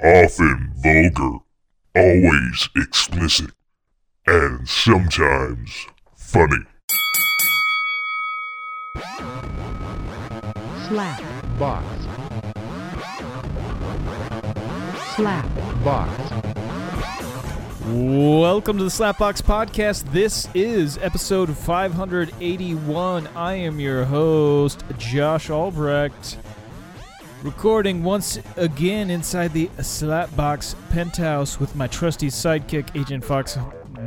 often vulgar, always explicit, and sometimes funny. slap, box, slap, box, Welcome to the Slapbox Podcast. This is episode 581. I am your host, Josh Albrecht, recording once again inside the Slapbox penthouse with my trusty sidekick, Agent Fox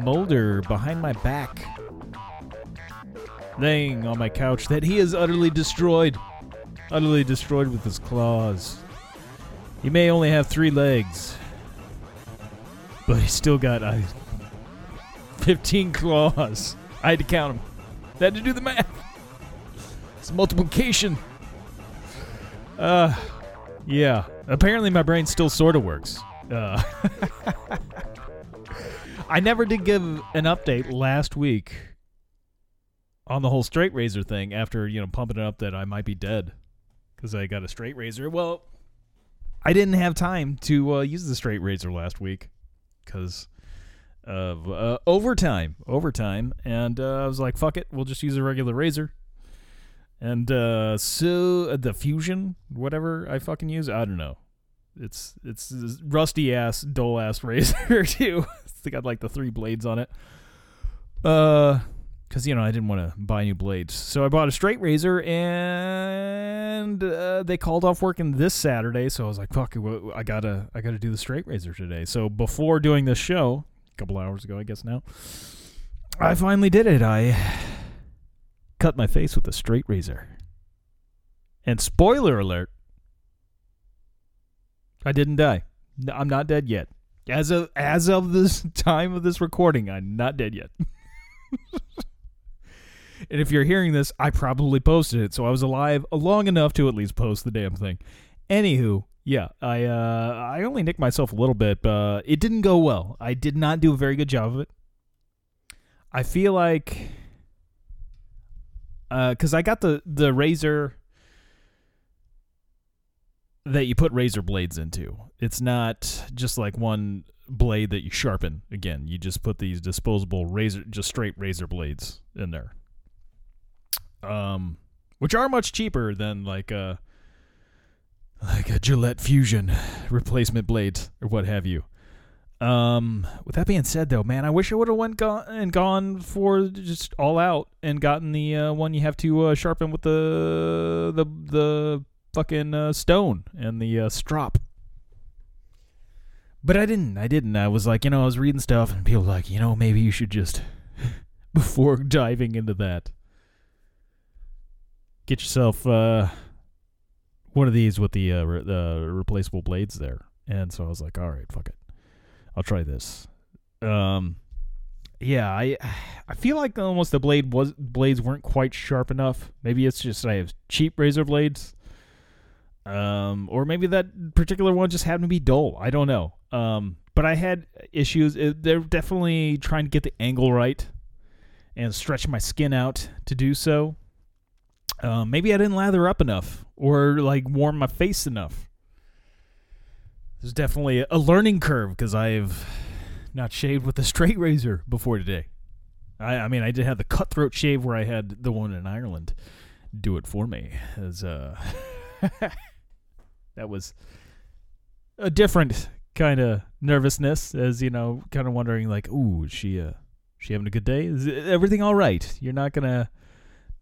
Mulder, behind my back, laying on my couch that he is utterly destroyed. Utterly destroyed with his claws. He may only have three legs, but he still got uh, 15 claws. I had to count them. I had to do the math. It's multiplication. Uh, yeah. Apparently, my brain still sort of works. Uh, I never did give an update last week on the whole straight razor thing after, you know, pumping it up that I might be dead because I got a straight razor. Well, I didn't have time to uh, use the straight razor last week because of uh, overtime, overtime, and uh, I was like, "Fuck it, we'll just use a regular razor." And uh, so uh, the fusion, whatever I fucking use, I don't know. It's it's rusty ass, dull ass razor too. it's got like the three blades on it. Uh, because you know I didn't want to buy new blades, so I bought a straight razor, and uh, they called off working this Saturday. So I was like, "Fuck, I gotta, I gotta do the straight razor today." So before doing this show, a couple hours ago, I guess now, I finally did it. I cut my face with a straight razor, and spoiler alert, I didn't die. I'm not dead yet. As of as of this time of this recording, I'm not dead yet. And if you're hearing this, I probably posted it, so I was alive long enough to at least post the damn thing. Anywho, yeah, I uh, I only nicked myself a little bit, but it didn't go well. I did not do a very good job of it. I feel like because I got the the razor that you put razor blades into. It's not just like one blade that you sharpen. Again, you just put these disposable razor, just straight razor blades in there um, which are much cheaper than like a like a Gillette Fusion replacement blades or what have you. Um, with that being said, though, man, I wish I would have went gone and gone for just all out and gotten the uh, one you have to uh, sharpen with the the the fucking uh, stone and the uh, strop. But I didn't. I didn't. I was like, you know, I was reading stuff and people were like, you know, maybe you should just before diving into that get yourself uh, one of these with the uh, re- the replaceable blades there. And so I was like, all right, fuck it, I'll try this. Um, yeah, I I feel like almost the blade was blades weren't quite sharp enough. Maybe it's just I have cheap razor blades. Um, or maybe that particular one just happened to be dull. I don't know. Um, but I had issues. It, they're definitely trying to get the angle right and stretch my skin out to do so. Um, maybe I didn't lather up enough or like warm my face enough. There's definitely a learning curve because I've not shaved with a straight razor before today. I, I mean, I did have the cutthroat shave where I had the one in Ireland do it for me. As uh, that was a different kind of nervousness, as you know, kind of wondering like, ooh, is she uh, she having a good day? Is everything all right? You're not gonna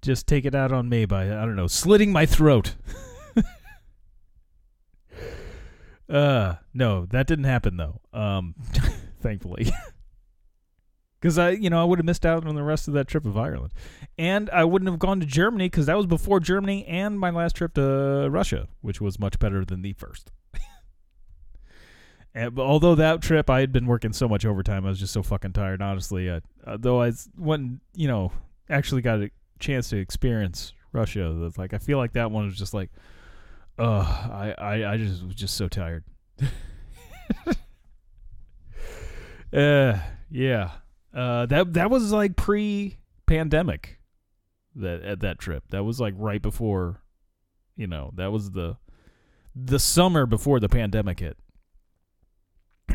just take it out on me by I don't know, slitting my throat. uh, no, that didn't happen though. Um, thankfully. Cuz I, you know, I would have missed out on the rest of that trip of Ireland. And I wouldn't have gone to Germany cuz that was before Germany and my last trip to Russia, which was much better than the first. And, but although that trip I had been working so much overtime, I was just so fucking tired. Honestly, uh, though I went, you know, actually got a chance to experience Russia. That's like I feel like that one was just like, uh, I, I, I just was just so tired. uh, yeah. Uh, that that was like pre-pandemic. That at that trip, that was like right before, you know, that was the the summer before the pandemic hit.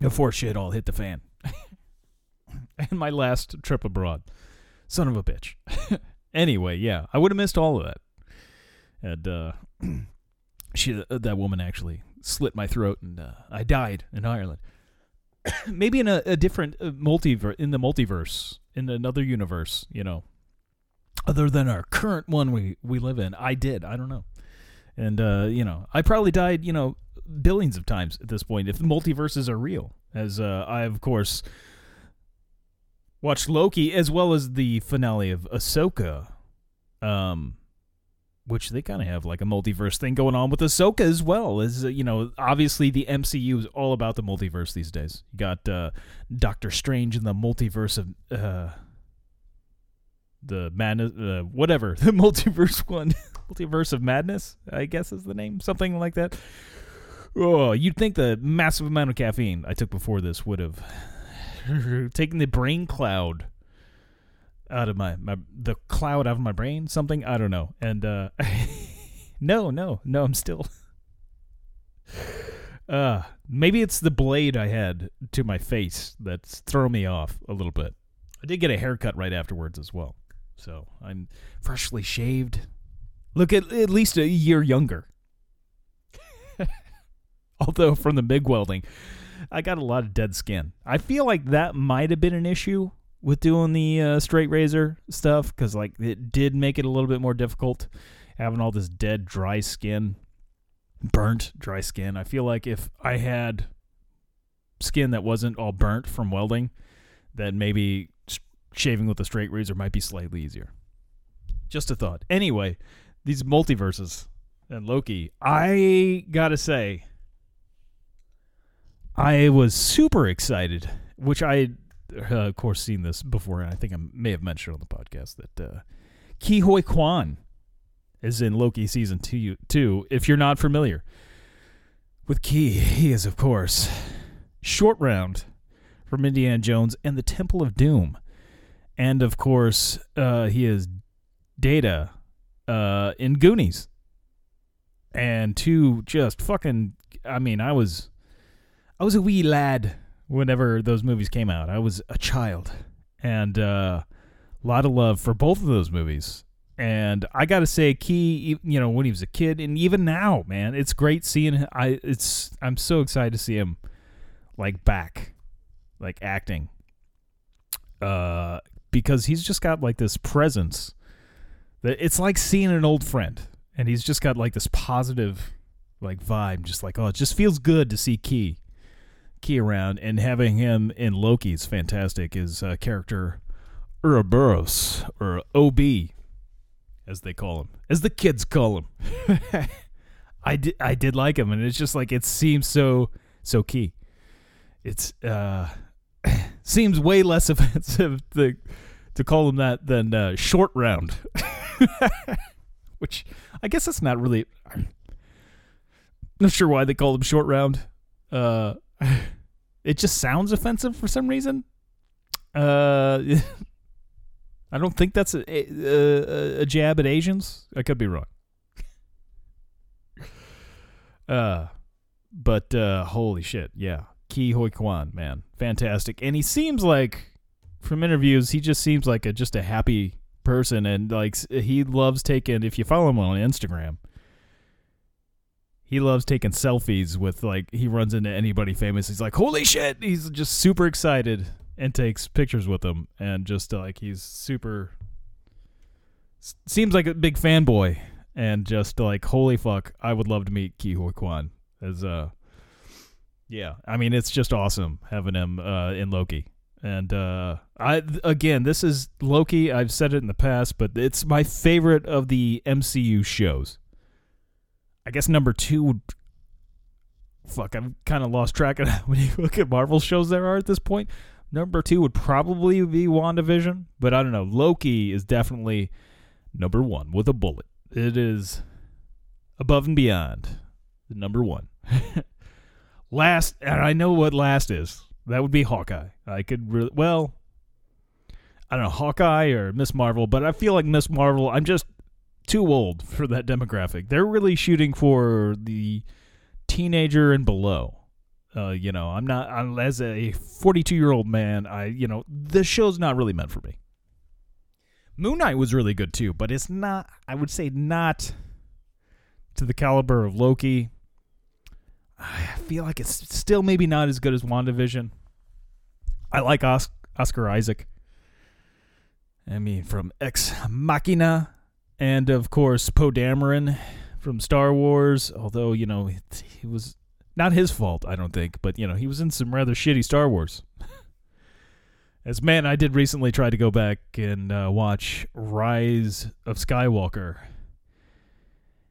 before shit all hit the fan. and my last trip abroad. Son of a bitch. anyway, yeah, I would have missed all of that. And uh, she, uh, that woman actually slit my throat, and uh, I died in Ireland. Maybe in a, a different uh, multiverse, in the multiverse, in another universe, you know, other than our current one we we live in. I did. I don't know. And uh, you know, I probably died, you know, billions of times at this point if the multiverses are real. As uh, I of course watched Loki as well as the finale of Ahsoka. Um which they kind of have like a multiverse thing going on with Ahsoka as well. As you know, obviously the MCU is all about the multiverse these days. You got uh, Doctor Strange in the multiverse of uh, the madness, uh, whatever the multiverse one, multiverse of madness. I guess is the name, something like that. Oh, you'd think the massive amount of caffeine I took before this would have taken the brain cloud out of my, my the cloud out of my brain something i don't know. And uh no no no i'm still uh maybe it's the blade i had to my face that's thrown me off a little bit. I did get a haircut right afterwards as well. So i'm freshly shaved. Look at at least a year younger. Although from the MIG welding i got a lot of dead skin. I feel like that might have been an issue with doing the uh, straight razor stuff because like it did make it a little bit more difficult having all this dead dry skin burnt dry skin. I feel like if i had skin that wasn't all burnt from welding then maybe shaving with a straight razor might be slightly easier. Just a thought. Anyway these multiverses and loki i gotta say i was super excited which i uh, of course, seen this before, and I think I may have mentioned on the podcast that uh, Ke Huy Quan is in Loki season two. Two, if you're not familiar with Ke, he is of course Short Round from Indiana Jones and the Temple of Doom, and of course, uh, he is Data uh, in Goonies, and two just fucking. I mean, I was, I was a wee lad whenever those movies came out. I was a child, and uh, a lot of love for both of those movies. And I got to say, Ke, you know, when he was a kid, and even now, man, it's great seeing. him. I it's I'm so excited to see him like back, like acting, uh, because he's just got like this presence that it's like seeing an old friend, and he's just got like this positive like vibe, just like oh, it just feels good to see Ke Ke around, and having him in Loki's fantastic. His uh, character Ouroboros or OB, as they call him, as the kids call him. I did I did like him, and it's just like it seems so so key. It's uh seems way less offensive to to call him that than uh, short round, which I guess that's not really. I'm not sure why they call him short round. Uh, it just sounds offensive for some reason. Uh, I don't think that's a, a, a jab at Asians. I could be wrong. Uh, but uh, holy shit, yeah, Ke Huy Quan, man, fantastic, and he seems like, from interviews, he just seems like a just a happy person, and like he loves taking. If you follow him on Instagram, he loves taking selfies with like he runs into anybody famous. He's like, holy shit! He's just super excited and takes pictures with them, and just uh, like he's super. Seems like a big fanboy, and just like holy fuck, I would love to meet Ke Huy Quan as uh. Yeah, I mean it's just awesome having him uh, in Loki, and uh, I again this is Loki. I've said it in the past, but it's my favorite of the MCU shows. I guess number two would. Fuck, I've kind of lost track of how many look at Marvel shows there are at this point. Number two would probably be WandaVision, but I don't know. Loki is definitely number one with a bullet. It is above and beyond the number one. last, and I know what last is. That would be Hawkeye. I could really, well, I don't know, Hawkeye or Miss Marvel, but I feel like Miss Marvel, I'm just too old for that demographic. They're really shooting for the teenager and below Uh, you know, I'm not I'm, as a 42 year old man. I you know the show's not really meant for me. Moon Knight was really good too, but it's not. I would say not to the caliber of Loki. I feel like it's still maybe not as good as WandaVision. I like Os- Oscar Isaac. I mean, from Ex Machina, and of course Poe Dameron from Star Wars. Although you know it, it was not his fault, I don't think, but you know he was in some rather shitty Star Wars. As man, I did recently try to go back and uh, watch Rise of Skywalker,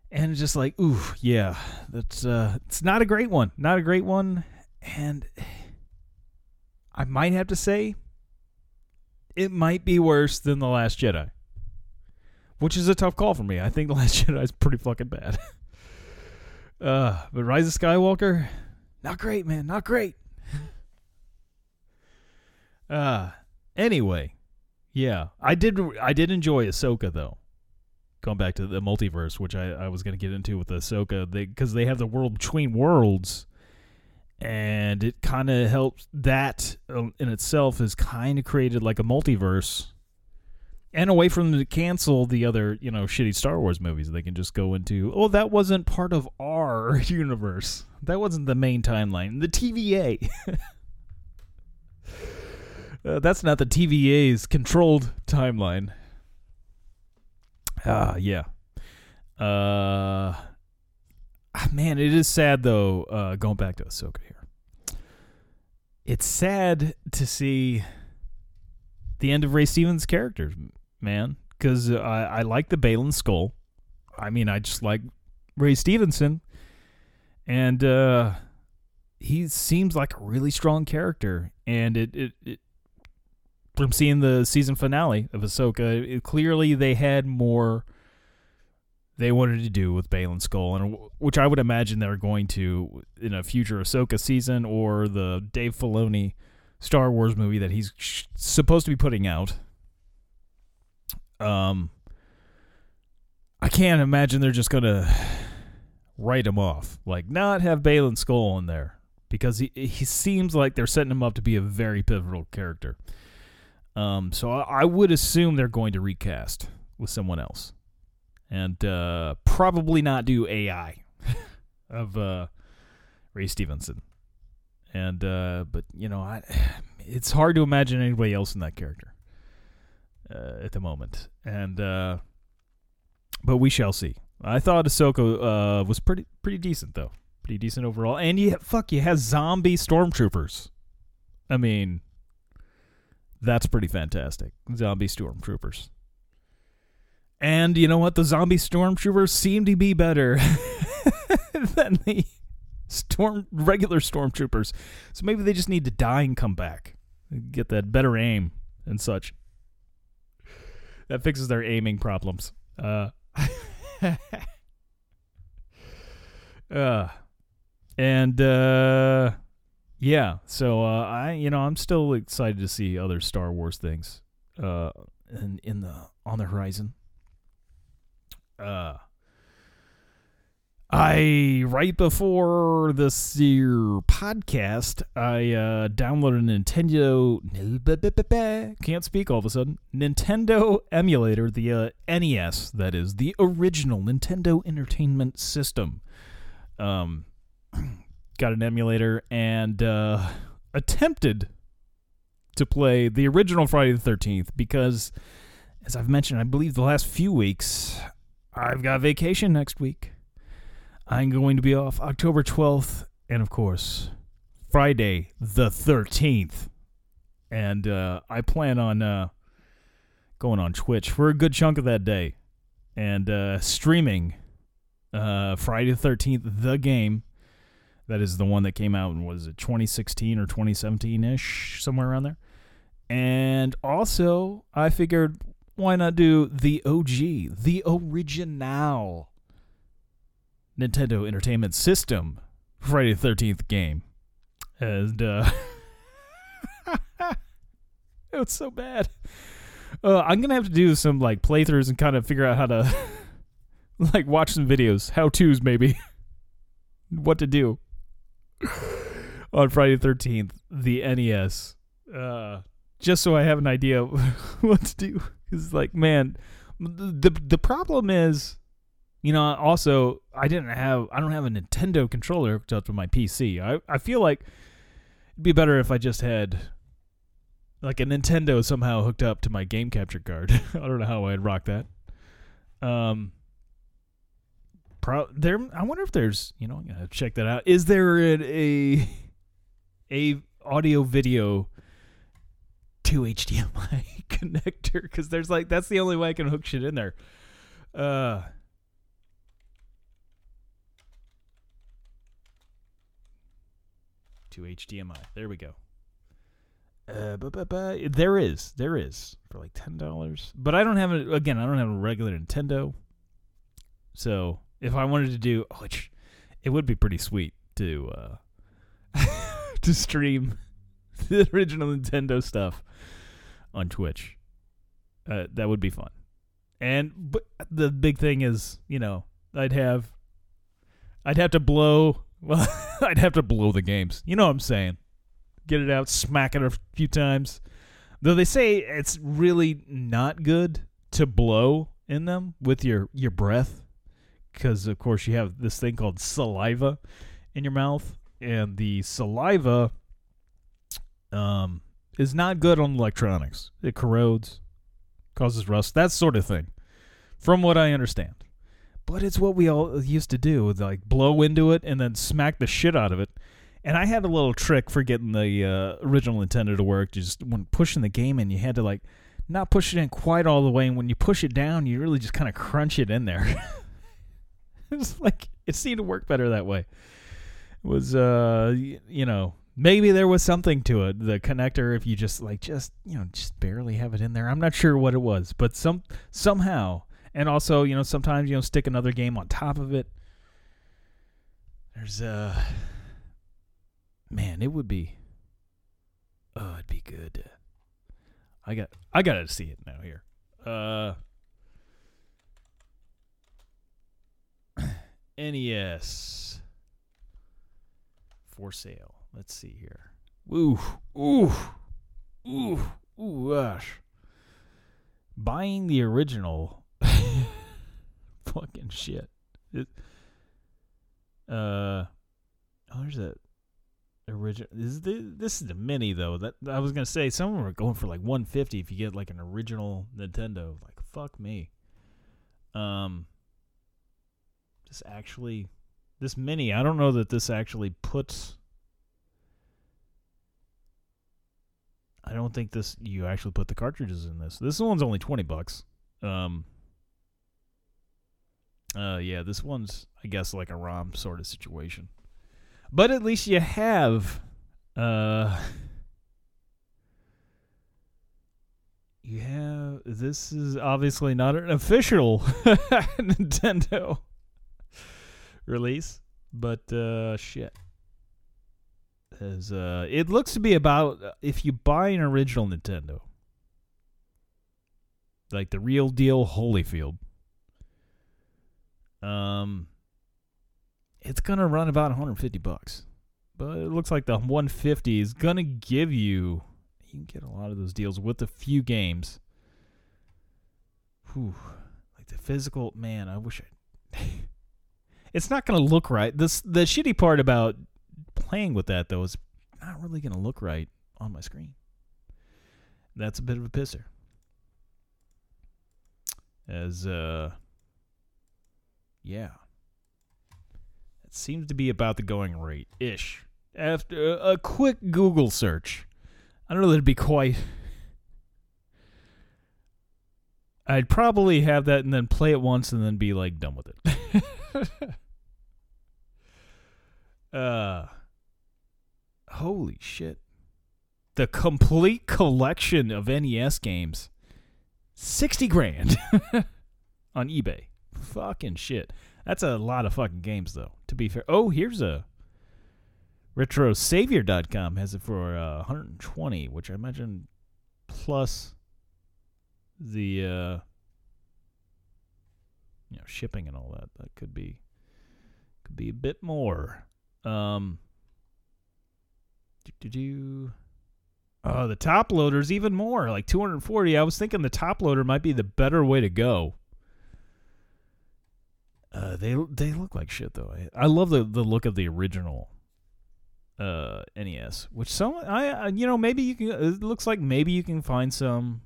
and just like, ooh, yeah, that's uh, it's not a great one, not a great one, and I might have to say it might be worse than The Last Jedi. Which is a tough call for me. I think The Last Jedi is pretty fucking bad. uh, but Rise of Skywalker, not great, man. Not great. uh anyway, yeah. I did I did enjoy Ahsoka though. Going back to the multiverse, which I, I was gonna get into with Ahsoka, they because they have the world between worlds and it kind of helps that um, in itself has kind of created like a multiverse and away from them to cancel the other you know shitty star wars movies. They can just go into oh that wasn't part of our universe. That wasn't the main timeline. The tva. Uh, that's not the tva's controlled timeline. Ah yeah. Uh Ah, man, it is sad though. Uh, going back to Ahsoka here, it's sad to see the end of Ray Stevens' character, man. Because I, I like the Baylan Skoll. I mean, I just like Ray Stevenson, and uh, he seems like a really strong character. And it, it, it from seeing the season finale of Ahsoka, it, clearly they had more they wanted to do with Baylan Skoll, and which I would imagine they're going to in a future Ahsoka season or the Dave Filoni Star Wars movie that he's sh- supposed to be putting out. Um, I can't imagine they're just gonna write him off, like not have Baylan Skoll in there because he he seems like they're setting him up to be a very pivotal character. Um, so I, I would assume they're going to recast with someone else and uh, probably not do AI of uh, Ray Stevenson. And uh, but you know, I, it's hard to imagine anybody else in that character uh, at the moment. And uh, but we shall see. I thought Ahsoka uh, was pretty pretty decent though, pretty decent overall. And yeah, fuck, you have zombie stormtroopers. I mean, that's pretty fantastic. Zombie stormtroopers. And you know what? The zombie stormtroopers seem to be better than the storm regular stormtroopers. So maybe they just need to die and come back. Get that better aim and such. That fixes their aiming problems. Uh, uh and uh yeah, so uh I you know, I'm still excited to see other Star Wars things uh in in the on the horizon uh I right before this year podcast, I uh, downloaded a Nintendo. Can't speak all of a sudden. Nintendo emulator, the uh, NES, that is the original Nintendo Entertainment System. Um, got an emulator and uh, attempted to play the original Friday the Thirteenth because, as I've mentioned, I believe the last few weeks I've got vacation next week. I'm going to be off October 12th and, of course, Friday the 13th. And uh, I plan on uh, going on Twitch for a good chunk of that day and uh, streaming uh, Friday the 13th, the game. That is the one that came out in, was it, 2016 or 2017 ish, somewhere around there. And also, I figured why not do the OG, the original Nintendo Entertainment System Friday the 13th game? And, uh, it was so bad. Uh, I'm going to have to do some, like, playthroughs and kind of figure out how to, like, watch some videos, how to's maybe, what to do. on Friday the 13th, the NES, uh, just so I have an idea what to do. Because, like, man, the the problem is, you know, also I didn't have I don't have a Nintendo controller hooked up to my PC. I I feel like it'd be better if I just had like a Nintendo somehow hooked up to my game capture card. I don't know how I'd rock that. Um, pro- there. I wonder if there's. You know, I'm gonna check that out. Is there an, a a audio video to HDMI connector? Because there's like that's the only way I can hook shit in there. Uh. To HDMI. There we go. Uh, but, but, but there is, there is for like ten dollars. But I don't have it again. I don't have a regular Nintendo. So if I wanted to do, which it would be pretty sweet to uh, to stream the original Nintendo stuff on Twitch. Uh, that would be fun. And but the big thing is, you know, I'd have, I'd have to blow. Well, I'd have to blow the games. You know what I'm saying? get it out, smack it a few times. Though they say it's really not good to blow in them with your your breath because of course you have this thing called saliva in your mouth and the saliva um is not good on electronics. It corrodes, causes rust, that sort of thing. From what I understand. But it's what we all used to do, like blow into it and then smack the shit out of it. And I had a little trick for getting the uh, original Nintendo to work. Just when pushing the game in, you had to like not push it in quite all the way, and when you push it down, you really just kind of crunch it in there. it's like it seemed to work better that way. It was uh, you know, maybe there was something to it. The connector, if you just like just you know just barely have it in there. I'm not sure what it was, but some somehow, and also you know sometimes you know stick another game on top of it. There's uh man, it would be. Oh, it'd be good. I got, I gotta see it now here. Uh, NES for sale. Let's see here. Ooh, ooh, ooh, ooh, gosh. Buying the original. Fucking shit. It, uh, oh, there's that original. This is the this is the mini though. That I was gonna say some of them are going for like 150 if you get like an original Nintendo. Like fuck me. Um, this actually, this mini. I don't know that this actually puts. I don't think this you actually put the cartridges in this. This one's only 20 bucks. Um. Uh yeah, this one's I guess like a ROM sort of situation. But at least you have uh you have this is obviously not an official Nintendo release, but uh shit. As uh it looks to be about uh, if you buy an original Nintendo like the real deal Holyfield um it's gonna run about 150 bucks. But it looks like the 150 is gonna give you you can get a lot of those deals with a few games. Whew. Like the physical man, I wish I It's not gonna look right. This the shitty part about playing with that though is not really gonna look right on my screen. That's a bit of a pisser. As uh yeah That seems to be about the going rate ish. After a quick Google search, I don't know that it'd be quite. I'd probably have that and then play it once and then be like done with it. uh, holy shit! The complete collection of NES games, sixty grand on eBay. Fucking shit. That's a lot of fucking games, though. To be fair. Oh, here's a RetroSavior.com has it for uh, 120, which I imagine plus the uh, you know shipping and all that. That could be could be a bit more. Um, did you? Oh, the top loader's even more, like 240. I was thinking the top loader might be the better way to go. Uh, they they look like shit though. I, I love the the look of the original uh NES, which some I you know maybe you can. It looks like maybe you can find some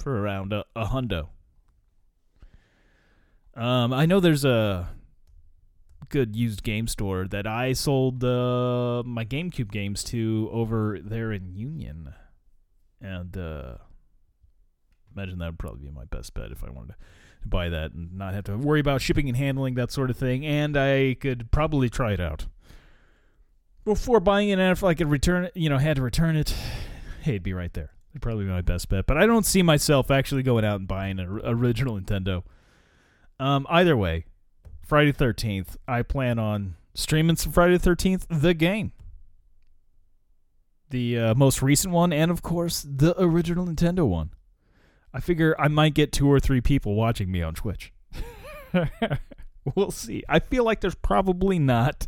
for around a, a hundo. Um, I know there's a good used game store that I sold uh, my GameCube games to over there in Union, and uh, imagine that would probably be my best bet if I wanted to buy that and not have to worry about shipping and handling that sort of thing, and I could probably try it out before buying it. And if I could return it, you know, had to return it, hey, it'd be right there. It'd probably be my best bet, but I don't see myself actually going out and buying an original Nintendo. Um, either way, Friday Thirteenth, I plan on streaming some Friday Thirteenth, the game, the uh, most recent one, and of course the original Nintendo one. I figure I might get two or three people watching me on Twitch. we'll see. I feel like there's probably not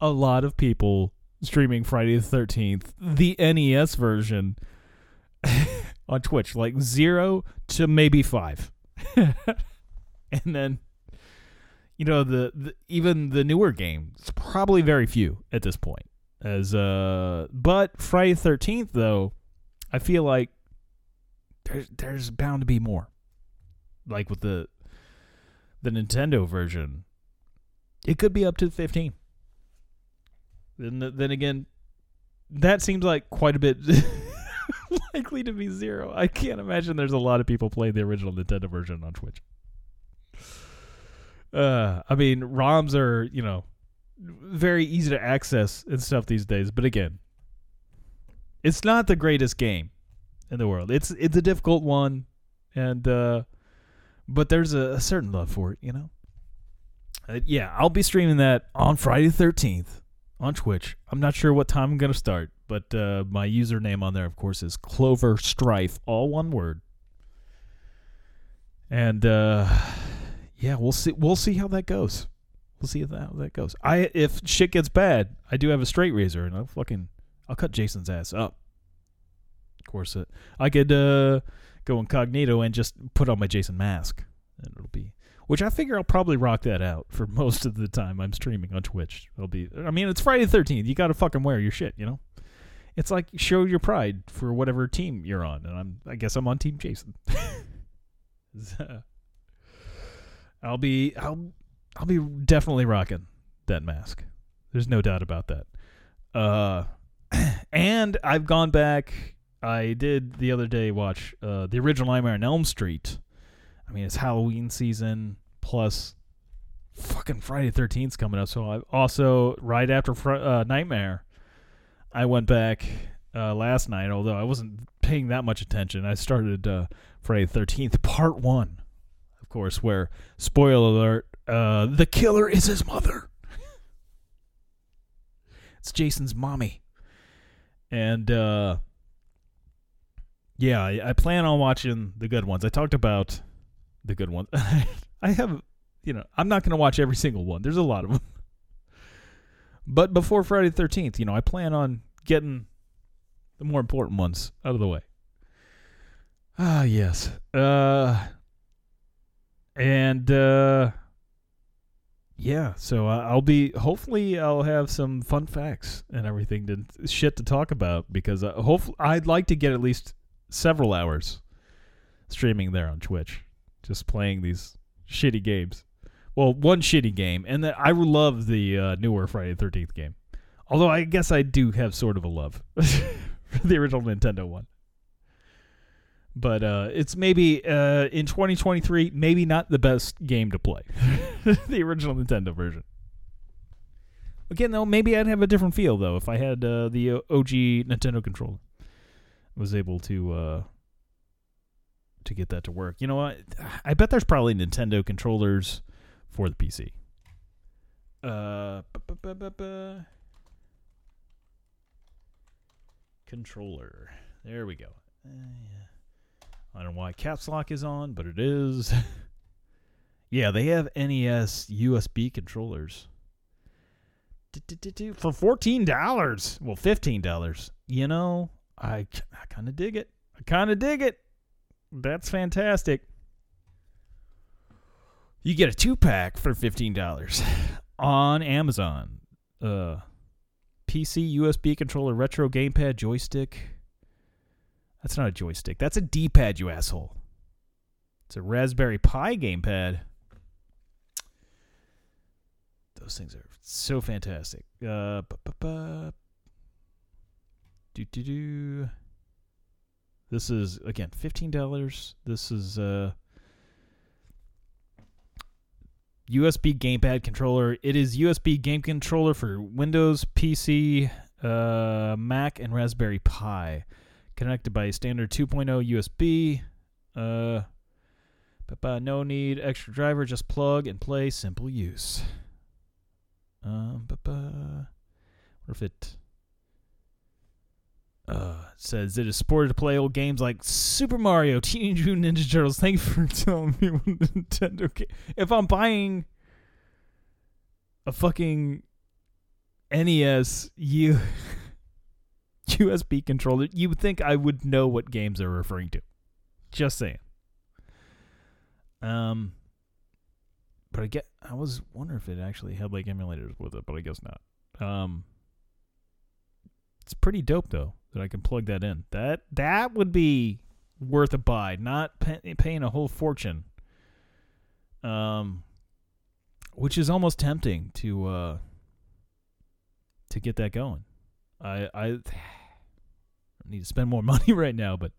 a lot of people streaming Friday the Thirteenth, the NES version, on Twitch. Like zero to maybe five. and then you know the, the even the newer game it's probably very few at this point as uh but friday 13th though i feel like there's there's bound to be more. Like with the the nintendo version it could be up to 15 then then again that seems like quite a bit likely to be zero. I can't imagine there's a lot of people playing the original nintendo version on twitch uh, I mean, ROMs are you know very easy to access and stuff these days. But again, it's not the greatest game in the world. It's it's a difficult one, and uh, but there's a, a certain love for it, you know. Uh, yeah, I'll be streaming that on Friday the thirteenth on Twitch. I'm not sure what time I'm gonna start, but uh, my username on there, of course, is Clover Strife, all one word. And uh, yeah, we'll see. We'll see how that goes. We'll see how that, how that goes. I if shit gets bad, I do have a straight razor, and I'll fucking I'll cut Jason's ass up. Of course, uh, I could uh, go incognito and just put on my Jason mask, and it'll be. Which I figure I'll probably rock that out for most of the time I'm streaming on Twitch. It'll be. I mean, it's Friday the Thirteenth. You got to fucking wear your shit, you know. It's like show your pride for whatever team you're on, and I'm. I guess I'm on Team Jason. I'll be I'll I'll be definitely rocking that mask. There's no doubt about that. Uh and I've gone back I did the other day watch uh the original Nightmare on Elm Street. I mean, it's Halloween season plus fucking Friday Thirteenth 13th's coming up. So I also right after Fri uh, Nightmare I went back uh, last night, although I wasn't paying that much attention. I started uh, Friday 13th part 1 of course, where spoiler alert, uh, the killer is his mother. it's Jason's mommy, and uh, yeah, I, I plan on watching the good ones. I talked about the good ones. I have, you know, I'm not going to watch every single one. There's a lot of them, but before Friday the Thirteenth, you know, I plan on getting the more important ones out of the way. Ah, yes. Uh and uh yeah so i'll be hopefully i'll have some fun facts and everything to shit to talk about because uh, hopefully i'd like to get at least several hours streaming there on twitch just playing these shitty games. Well one shitty game and i love the uh, newer friday the 13th game. Although i guess i do have sort of a love for the original nintendo one. But uh, it's maybe uh, in 2023 maybe not the best game to play. The original nintendo version. Again though maybe i'd have a different feel though if i had uh, the og nintendo controller was able to uh, to get that to work you know what i bet there's probably nintendo controllers for the pc uh bu- controller there we go uh, yeah. I don't know why caps lock is on, but it is. yeah, they have NES USB controllers. For fourteen dollars, well, fifteen dollars. You know, I I kind of dig it. I kind of dig it. That's fantastic. You get a two pack for fifteen dollars on Amazon. Uh, PC USB controller, retro gamepad, joystick. That's not a joystick. That's a D-pad, you asshole. It's a Raspberry Pi gamepad. Those things are so fantastic. Uh. Do do do. This is again fifteen dollars. This is a USB gamepad controller. It is USB game controller for Windows, PC, uh, Mac, and Raspberry Pi. Connected by standard 2.0 USB. Uh, but no need extra driver. Just plug and play. Simple use. Um, ba-ba. what if it uh, says it is supported to play old games like Super Mario, Teenage Mutant Ninja Turtles. Thank you for telling me Nintendo. Ga- if I'm buying a fucking NES U USB controller, you would think I would know what games they're referring to. Just saying. Um, but I get I was wondering if it actually had like emulators with it, but I guess not. Um, it's pretty dope though that I can plug that in. That that would be worth a buy, not pay, paying a whole fortune. Um, which is almost tempting to uh to get that going. I I need to spend more money right now, but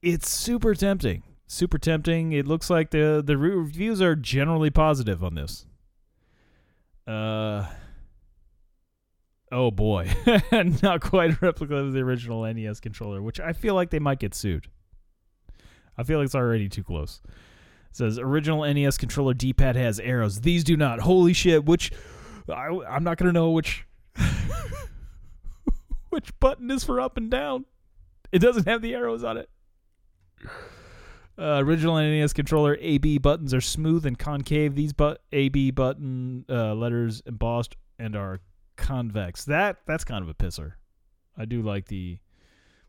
it's super tempting. Super tempting. It looks like the the reviews are generally positive on this. Uh Oh boy. Not quite a replica of the original NES controller, which I feel like they might get sued. I feel like it's already too close. It says original NES controller D-pad has arrows. These do not. Holy shit! Which I, I'm not gonna know which which button is for up and down. It doesn't have the arrows on it. Uh, original NES controller AB buttons are smooth and concave. These but AB button uh, letters embossed and are convex. That that's kind of a pisser. I do like the,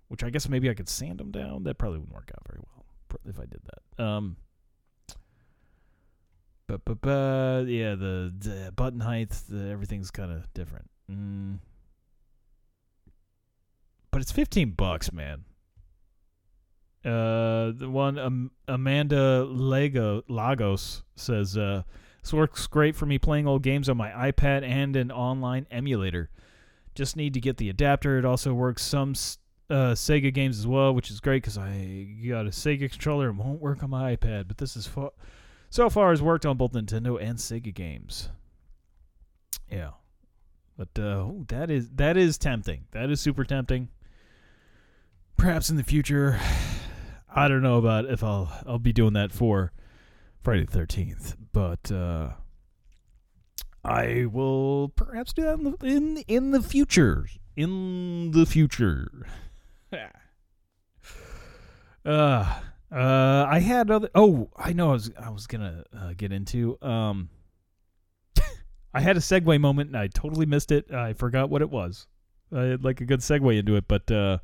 which I guess maybe I could sand them down. That probably wouldn't work out very well if I did that. Um, but but but yeah, the, the button height, the, everything's kind of different. Mm. But it's fifteen bucks, man. Uh, the one um, Amanda Lego Lagos says, uh, "This works great for me playing old games on my iPad and an online emulator. Just need to get the adapter. It also works some uh, Sega games as well, which is great because I got a Sega controller and won't work on my iPad. But this is fa- so far has worked on both Nintendo and Sega games. Yeah, but uh, that is that is tempting. That is super tempting. Perhaps in the future." I don't know about if I'll I'll be doing that for Friday the Thirteenth, but uh, I will perhaps do that in the, in in the future. In the future. uh, uh, I had other. Oh, I know. I was I was gonna uh, get into. Um, I had a segue moment and I totally missed it. I forgot what it was. I had like a good segue into it, but. Uh,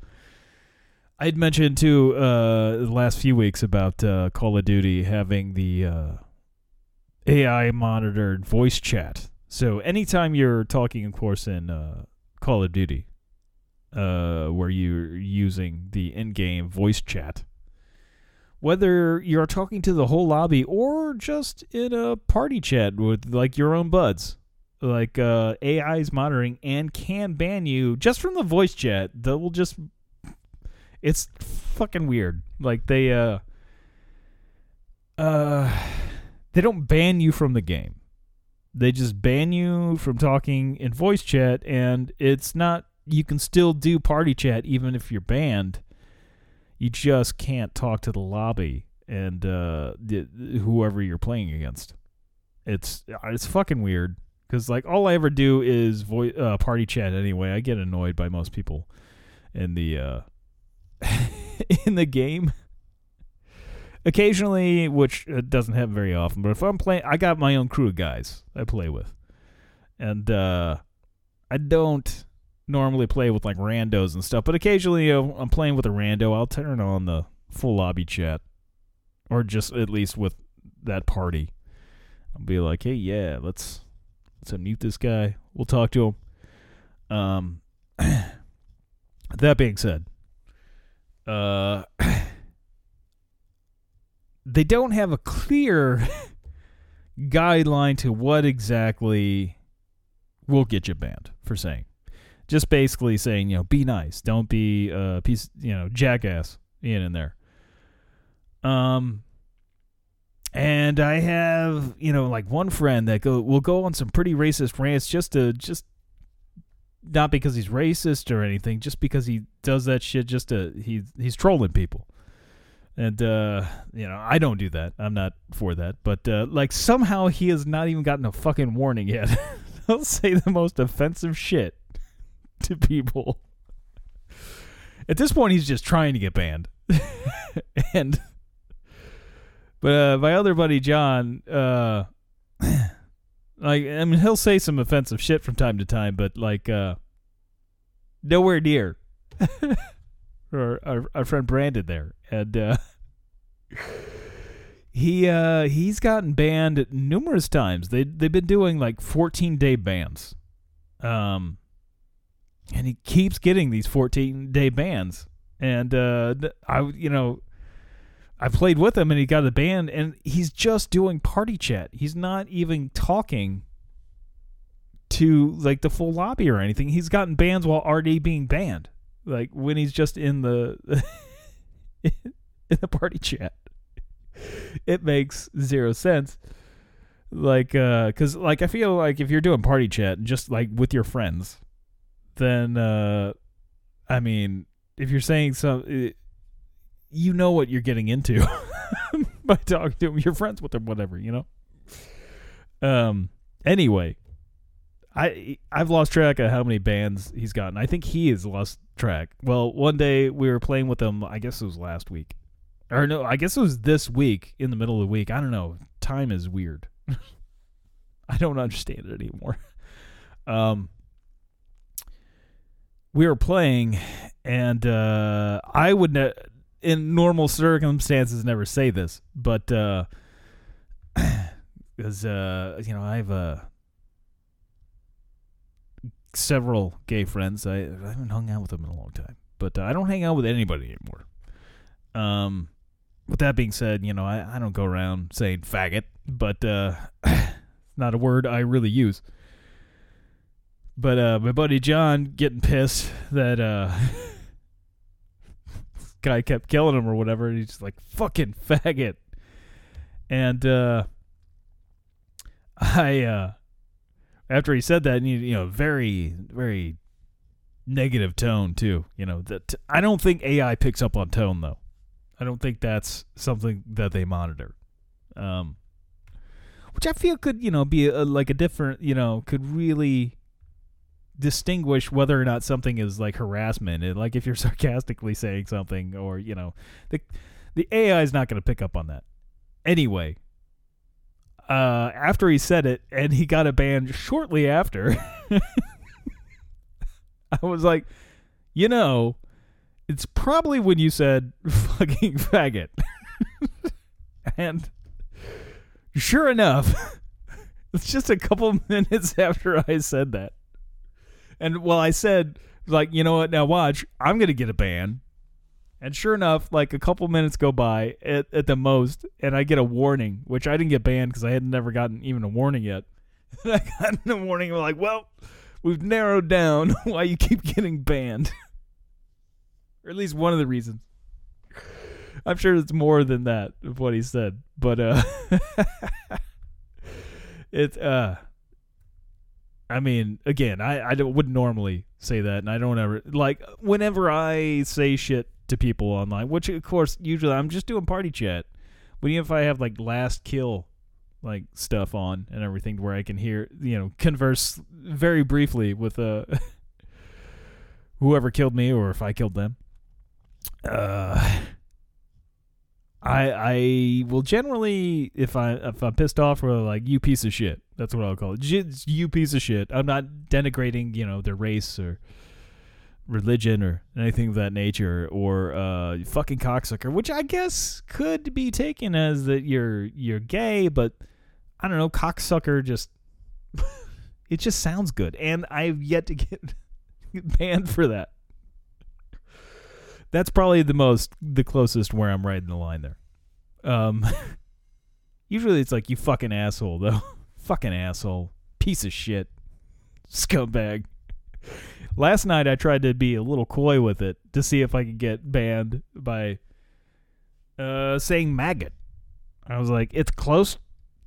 I had mentioned too uh, the last few weeks about uh, Call of Duty having the uh, AI monitored voice chat. So anytime you're talking, of course, in uh, Call of Duty, uh, where you're using the in-game voice chat, whether you're talking to the whole lobby or just in a party chat with like your own buds, like uh, AI is monitoring and can ban you just from the voice chat. That will just it's fucking weird. Like they uh uh they don't ban you from the game. They just ban you from talking in voice chat and it's not you can still do party chat even if you're banned. You just can't talk to the lobby and uh whoever you're playing against. It's it's fucking weird cuz like all I ever do is voice uh, party chat anyway. I get annoyed by most people in the uh in the game. Occasionally, which doesn't happen very often, but if I'm playing, I got my own crew of guys I play with, and uh, I don't normally play with like randos and stuff, but occasionally you know, I'm playing with a rando. I'll turn on the full lobby chat, or just at least with that party. I'll be like, hey, yeah, let's let's unmute this guy. We'll talk to him. Um, that being said, uh, they don't have a clear guideline to what exactly will get you banned for saying. Just basically saying, you know, be nice, don't be a piece, you know, jackass in in there. Um, and I have, you know, like one friend that go will go on some pretty racist rants just to just not because he's racist or anything, just because he does that shit just to he he's trolling people. And uh, you know, I don't do that. I'm not for that. But uh, like somehow he has not even gotten a fucking warning yet. He'll say the most offensive shit to people. At this point, he's just trying to get banned. and but uh, my other buddy John, uh, like I mean, he'll say some offensive shit from time to time, but like uh, nowhere near. or our, our friend Brandon there, and uh, he uh, he's gotten banned numerous times. They they've been doing like 14 day bans, um, and he keeps getting these 14 day bans. And uh, I you know I played with him and he got a band and he's just doing party chat. He's not even talking to like the full lobby or anything. He's gotten bans while RD being banned. Like when he's just in the in the party chat. It makes zero sense. Like uh cuz like I feel like if you're doing party chat just like with your friends then uh I mean if you're saying some you know what you're getting into by talking to them. You're friends with them, whatever, you know. Um. Anyway, I I've lost track of how many bands he's gotten. I think he has lost track. Well, one day we were playing with him. I guess it was last week, or no, I guess it was this week in the middle of the week. I don't know. Time is weird. I don't understand it anymore. Um. We were playing, and uh, I would ne- in normal circumstances never say this, but because uh, uh, you know I have uh, several gay friends. I, I haven't hung out with them in a long time, but uh, I don't hang out with anybody anymore. Um, with that being said, you know I, I don't go around saying faggot, but uh, not a word I really use. But uh, my buddy John getting pissed that uh guy kept killing him or whatever. And he's just like fucking faggot. And uh, I uh, after he said that, you, you know, very very negative tone too. You know that I don't think AI picks up on tone though. I don't think that's something that they monitor. Um, which I feel could you know be a, like a different you know could really distinguish whether or not something is like harassment. And like if you're sarcastically saying something, or you know, the the AI is not going to pick up on that. Anyway, uh, after he said it, and he got a ban shortly after, I was like, you know, it's probably when you said fucking faggot. and sure enough, it's just a couple minutes after I said that. And well, I said, like, you know what? Now watch. I'm gonna get a ban. And sure enough, like a couple minutes go by at, at the most, and I get a warning, which I didn't get banned because I had never gotten even a warning yet. And I got the warning. I'm like, well, we've narrowed down why you keep getting banned, or at least one of the reasons. I'm sure it's more than that of what he said, but uh, it's uh, I mean, again, I I wouldn't normally say that, and I don't ever like whenever I say shit to people online, which of course usually I'm just doing party chat. But even if I have like last kill like stuff on and everything where I can hear you know converse very briefly with uh whoever killed me or if I killed them. Uh I I will generally if I if I'm pissed off or like you piece of shit That's what I'll call it. You piece of shit. I'm not denigrating, you know, their race or religion or anything of that nature or uh fucking cocksucker, which I guess could be taken as that you're you're gay, but I don't know, cocksucker just it just sounds good. And I've yet to get banned for that. That's probably the most the closest where I'm riding the line there. Um usually it's like you fucking asshole though. Fucking asshole. Piece of shit. Scumbag. Last night I tried to be a little coy with it to see if I could get banned by uh saying maggot. I was like, it's close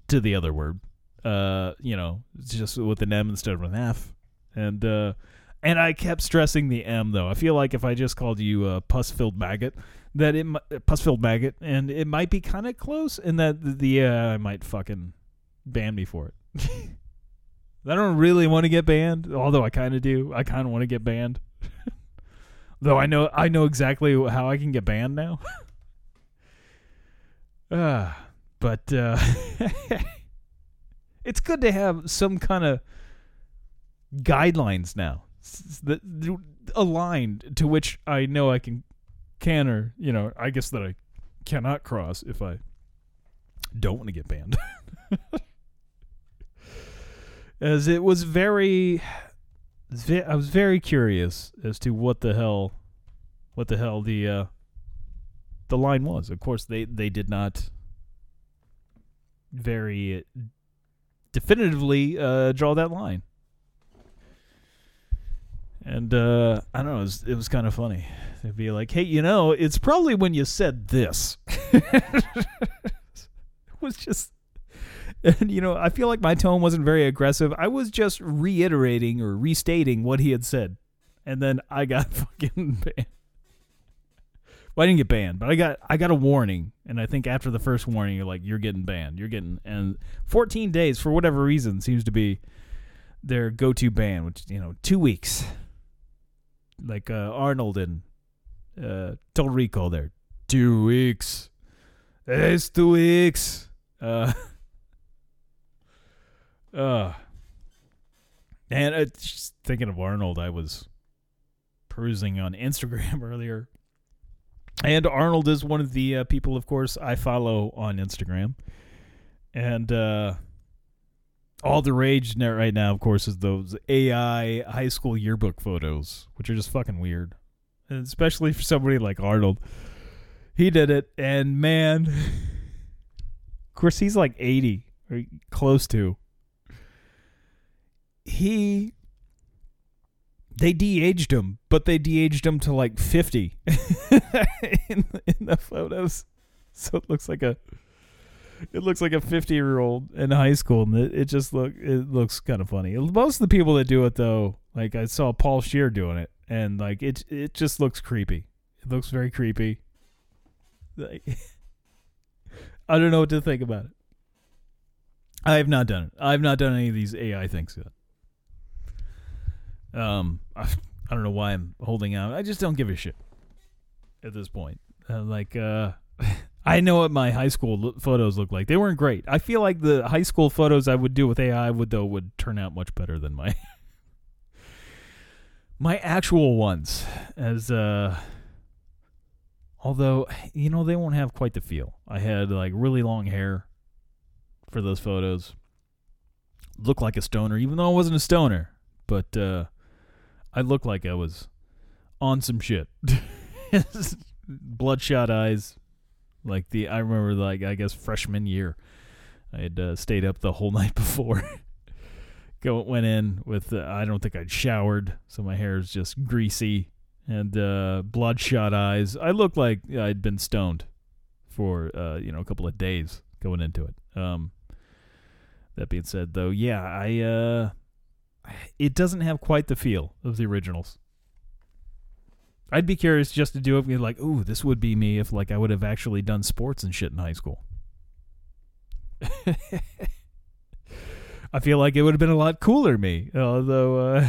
to the other word. Uh, you know, it's just with an M instead of an F. And uh and I kept stressing the M though. I feel like if I just called you a pus-filled maggot, that it pus-filled maggot, and it might be kind of close, and that the uh, I might fucking ban me for it. I don't really want to get banned, although I kind of do. I kind of want to get banned. though I know I know exactly how I can get banned now. uh, but uh, it's good to have some kind of guidelines now that aligned to which I know I can can or you know I guess that I cannot cross if I don't want to get banned. As it was very, I was very curious as to what the hell, what the hell the uh, the line was. Of course, they they did not very definitively uh, draw that line. And uh, I don't know, it was, it was kind of funny. They'd be like, "Hey, you know, it's probably when you said this." it was just, and you know, I feel like my tone wasn't very aggressive. I was just reiterating or restating what he had said, and then I got fucking banned. Well, I didn't get banned, but I got I got a warning, and I think after the first warning, you're like, you're getting banned. You're getting and 14 days for whatever reason seems to be their go-to ban, which you know, two weeks. Like uh, Arnold and uh, Total Recall, there, two weeks. It's two weeks. Uh, uh, and uh, just thinking of Arnold, I was perusing on Instagram earlier. And Arnold is one of the uh, people, of course, I follow on Instagram. And uh, all the rage right now, of course, is those AI high school yearbook photos, which are just fucking weird. And especially for somebody like Arnold. He did it, and man, of course, he's like 80 or close to. He they de-aged him, but they de-aged him to like 50 in, in the photos. So it looks like a it looks like a 50 year old in high school and it, it just look it looks kind of funny. Most of the people that do it though, like I saw Paul Scheer doing it and like it it just looks creepy. It looks very creepy. Like I don't know what to think about it. I have not done it. I've not done any of these AI things yet. Um, I, I don't know why I'm holding out. I just don't give a shit at this point. Uh, like, uh, I know what my high school lo- photos look like. They weren't great. I feel like the high school photos I would do with AI would though would turn out much better than my my actual ones. As uh, although you know they won't have quite the feel. I had like really long hair for those photos. Looked like a stoner, even though I wasn't a stoner. But uh, I looked like I was on some shit. Bloodshot eyes, like the I remember like I guess freshman year, I had uh, stayed up the whole night before. Go went in with uh, I don't think I'd showered, so my hair is just greasy and uh, bloodshot eyes. I looked like I'd been stoned for uh, you know a couple of days going into it. Um, that being said, though, yeah, I uh, it doesn't have quite the feel of the originals. I'd be curious just to do it. Like, ooh, this would be me if like I would have actually done sports and shit in high school. I feel like it would have been a lot cooler me. Although, uh,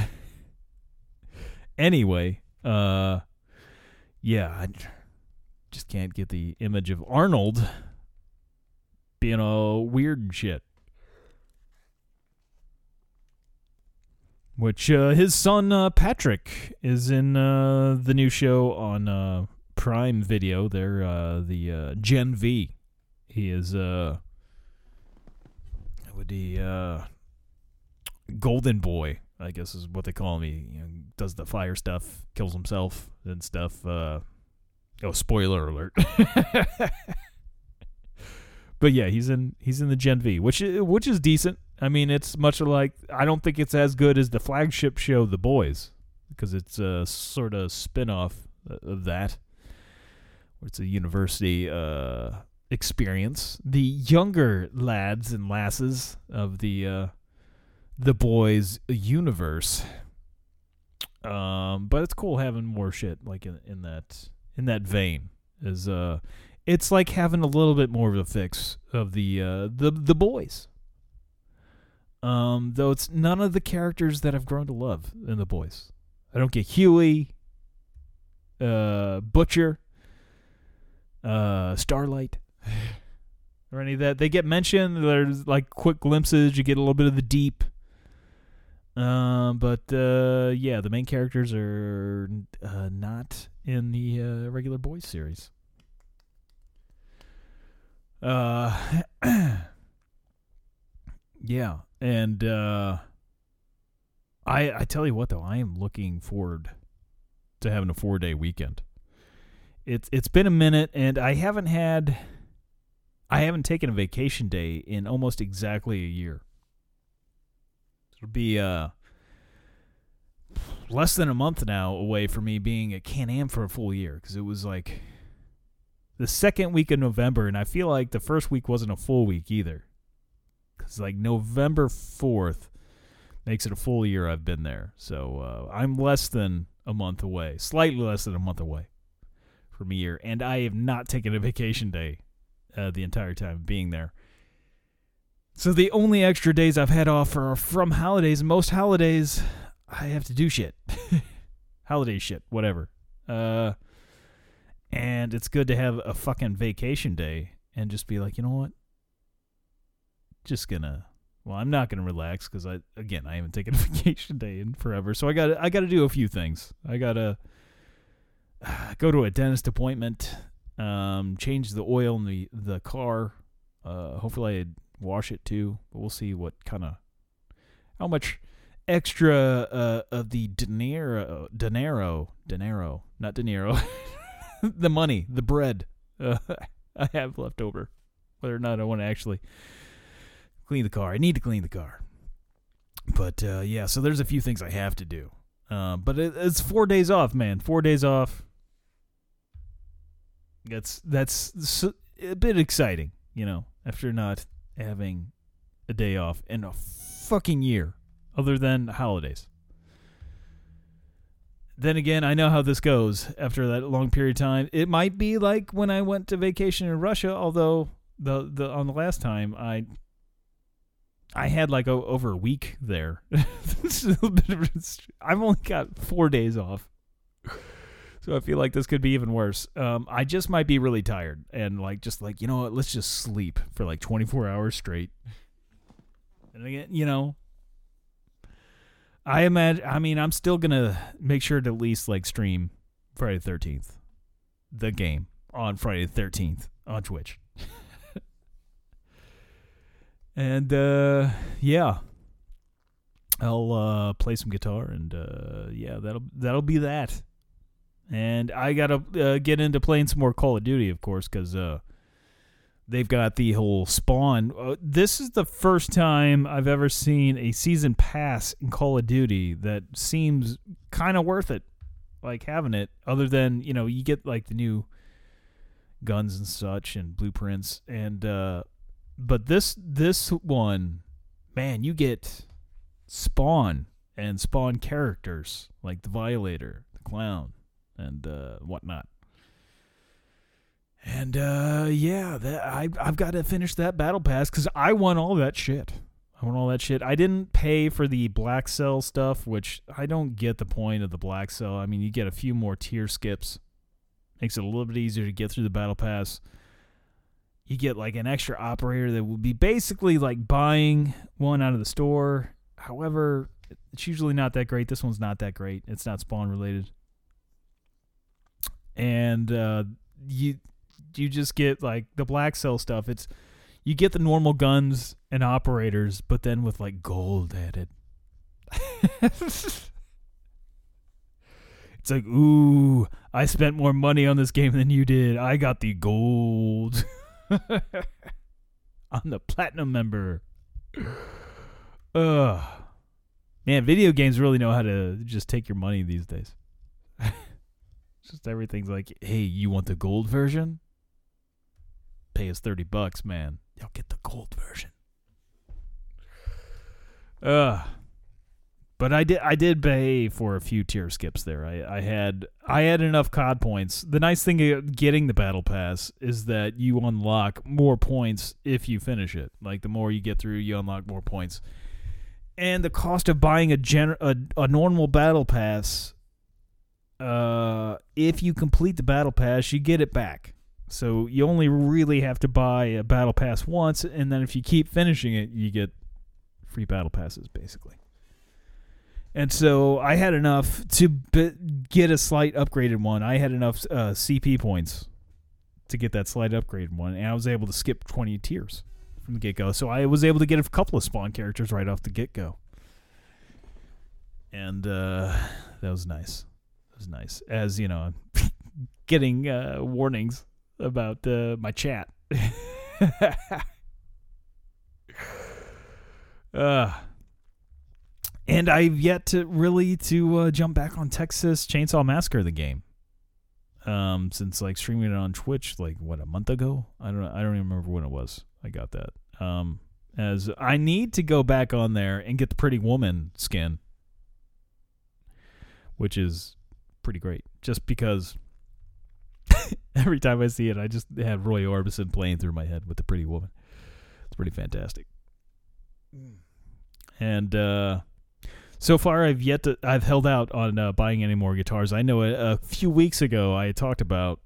anyway, uh, yeah, I just can't get the image of Arnold being all weird and shit. Which uh, his son uh, Patrick is in uh, the new show on uh, Prime Video. They're uh, the uh, Gen V. He is would he Golden Boy, I guess is what they call him. He you know, does the fire stuff, kills himself and stuff. Oh, spoiler alert! but yeah, he's in he's in the Gen V, which which is decent. I mean, it's much like I don't think it's as good as the flagship show, The Boys, because it's a sort of spin-off of that. It's a university uh, experience. The younger lads and lasses of the uh, the boys universe. Um, but it's cool having more shit like in, in that in that vein. Is uh, it's like having a little bit more of a fix of the uh, the the boys. Um, though it's none of the characters that I've grown to love in the boys. I don't get Huey, uh, Butcher, uh, Starlight, or any of that. They get mentioned. There's like quick glimpses. You get a little bit of the deep. Um, but uh, yeah, the main characters are uh, not in the uh, regular boys series. Uh, yeah, and uh, I I tell you what though, I am looking forward to having a four day weekend. It's it's been a minute, and I haven't had I haven't taken a vacation day in almost exactly a year. It'll be uh less than a month now away from me being at Can Am for a full year because it was like the second week of November, and I feel like the first week wasn't a full week either. Because like November fourth makes it a full year I've been there, so uh, I'm less than a month away, slightly less than a month away from a year, and I have not taken a vacation day uh, the entire time of being there. So the only extra days I've had off are from holidays. Most holidays, I have to do shit, holiday shit, whatever. Uh, and it's good to have a fucking vacation day and just be like, you know what? Just gonna. Well, I'm not gonna relax because I again I haven't taken a vacation day in forever. So I got I got to do a few things. I gotta go to a dentist appointment, um, change the oil in the the car. Uh, hopefully I wash it too, but we'll see what kind of how much extra uh, of the dinero dinero dinero not dinero the money the bread uh, I have left over whether or not I want to actually clean the car. I need to clean the car. But uh, yeah so there's a few things I have to do. Um, but it, it's four days off man. Four days off. That's that's a bit exciting you know after not having a day off in a fucking year other than holidays. Then again, I know how this goes. After that long period of time. It might be like when I went to vacation in Russia, although the the on the last time I I had like over a week there. I've only got 4 days off. So I feel like this could be even worse. Um, I just might be really tired and like just like you know what, let's just sleep for like 24 hours straight. And again, you know, I imagine. I mean, I'm still gonna make sure to at least like stream Friday the 13th, the game on Friday the 13th on Twitch. And uh, yeah, I'll uh, play some guitar and uh, yeah, that'll that'll be that. And I gotta uh, get into playing some more Call of Duty, of course, because uh, they've got the whole Spawn. Uh, this is the first time I've ever seen a season pass in Call of Duty that seems kind of worth it, like having it. Other than you know, you get like the new guns and such and blueprints, and uh, but this this one, man, you get Spawn and Spawn characters like the Violator, the Clown, and uh, whatnot. And uh, yeah, that I I've got to finish that battle pass because I won all that shit. I won all that shit. I didn't pay for the black cell stuff, which I don't get the point of the black cell. I mean, you get a few more tier skips, makes it a little bit easier to get through the battle pass. You get like an extra operator that would be basically like buying one out of the store. However, It's usually not that great. This one's not that great. It's not spawn related. And uh, you you just get like the black cell stuff. It's you get the normal guns and operators, but then with like gold added. it's like, ooh, I spent more money on this game than you did. I got the gold. I'm the platinum member. Ugh. Man, video games really know how to just take your money these days. just everything's like, hey, you want the gold version? Pay us 30 bucks, man. You'll get the gold version. Ugh. But I did I did pay for a few tier skips there. I, I had I had enough COD points. The nice thing of getting the battle pass is that you unlock more points if you finish it. Like the more you get through, you unlock more points. And the cost of buying a gen- a, a normal battle pass uh if you complete the battle pass, you get it back. So you only really have to buy a battle pass once and then if you keep finishing it, you get free battle passes basically. And so I had enough to b- get a slight upgraded one. I had enough uh, CP points to get that slight upgraded one, and I was able to skip 20 tiers from the get go. So I was able to get a couple of spawn characters right off the get go. And uh, that was nice. That was nice. As, you know, getting uh, warnings about uh, my chat. uh, and I've yet to really to uh, jump back on Texas Chainsaw Massacre the game. Um, since like streaming it on Twitch like what a month ago. I don't I don't even remember when it was. I got that. Um, as I need to go back on there and get the Pretty Woman skin, which is pretty great. Just because every time I see it, I just have Roy Orbison playing through my head with the Pretty Woman. It's pretty fantastic. And uh so far I've yet to I've held out on uh, buying any more guitars. I know a, a few weeks ago I talked about